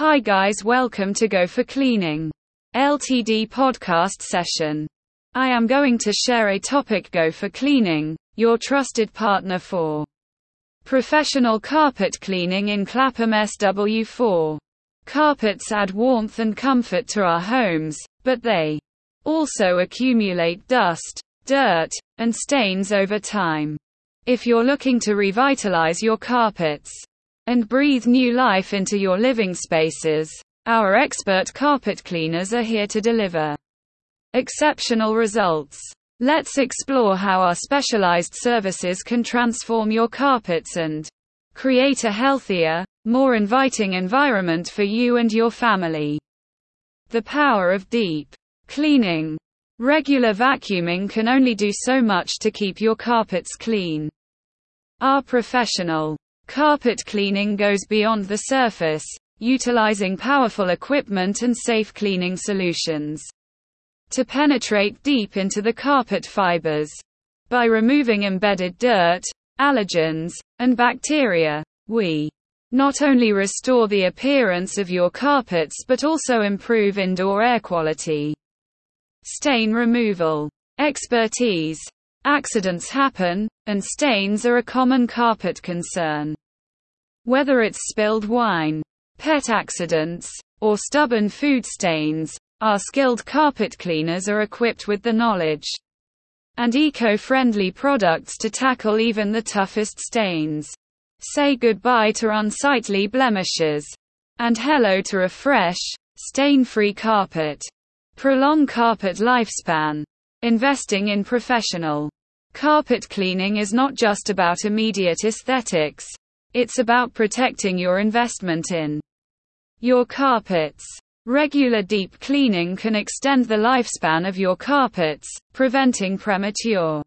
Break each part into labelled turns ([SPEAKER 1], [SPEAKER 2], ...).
[SPEAKER 1] Hi guys, welcome to Go for Cleaning LTD podcast session. I am going to share a topic Go for Cleaning, your trusted partner for professional carpet cleaning in Clapham SW4. Carpets add warmth and comfort to our homes, but they also accumulate dust, dirt, and stains over time. If you're looking to revitalize your carpets and breathe new life into your living spaces, our expert carpet cleaners are here to deliver exceptional results. Let's explore how our specialized services can transform your carpets and create a healthier, more inviting environment for you and your family. The power of deep cleaning. Regular vacuuming can only do so much to keep your carpets clean. Our professional carpet cleaning goes beyond the surface, utilizing powerful equipment and safe cleaning solutions to penetrate deep into the carpet fibers. By removing embedded dirt, allergens, and bacteria, we not only restore the appearance of your carpets but also improve indoor air quality. Stain removal. Expertise. Accidents happen, and stains are a common carpet concern. Whether it's spilled wine, pet accidents, or stubborn food stains, our skilled carpet cleaners are equipped with the knowledge and eco-friendly products to tackle even the toughest stains. Say goodbye to unsightly blemishes and hello to a fresh, stain-free carpet. Prolong carpet lifespan. Investing in professional carpet cleaning is not just about immediate aesthetics. It's about protecting your investment in your carpets. Regular deep cleaning can extend the lifespan of your carpets, preventing premature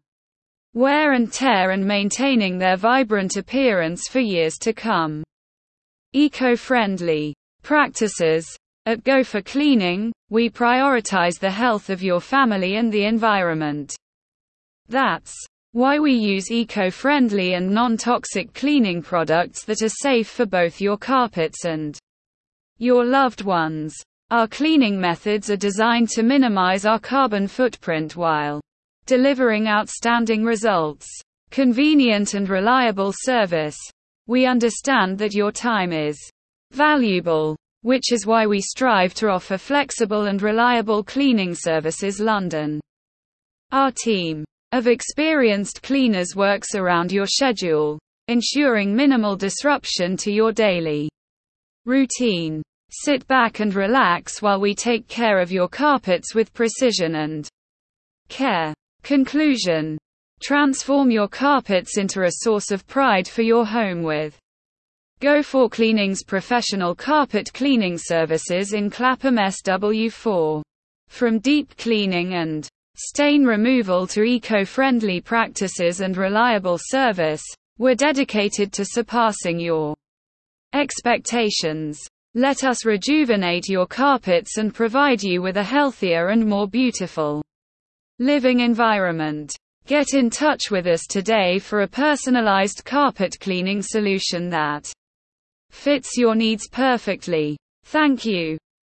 [SPEAKER 1] wear and tear and maintaining their vibrant appearance for years to come. Eco-friendly practices at Go for Cleaning, we prioritize the health of your family and the environment. That's why we use eco-friendly and non-toxic cleaning products that are safe for both your carpets and your loved ones. Our cleaning methods are designed to minimize our carbon footprint while delivering outstanding results. Convenient and reliable service. We understand that your time is valuable which is why we strive to offer flexible and reliable cleaning services London. Our team of experienced cleaners works around your schedule, ensuring minimal disruption to your daily routine. Sit back and relax while we take care of your carpets with precision and care. Conclusion Transform your carpets into a source of pride for your home with Go for Cleaning's professional carpet cleaning services in Clapham SW4. From deep cleaning and stain removal to eco-friendly practices and reliable service, we're dedicated to surpassing your expectations. Let us rejuvenate your carpets and provide you with a healthier and more beautiful living environment. Get in touch with us today for a personalized carpet cleaning solution that fits your needs perfectly. Thank you.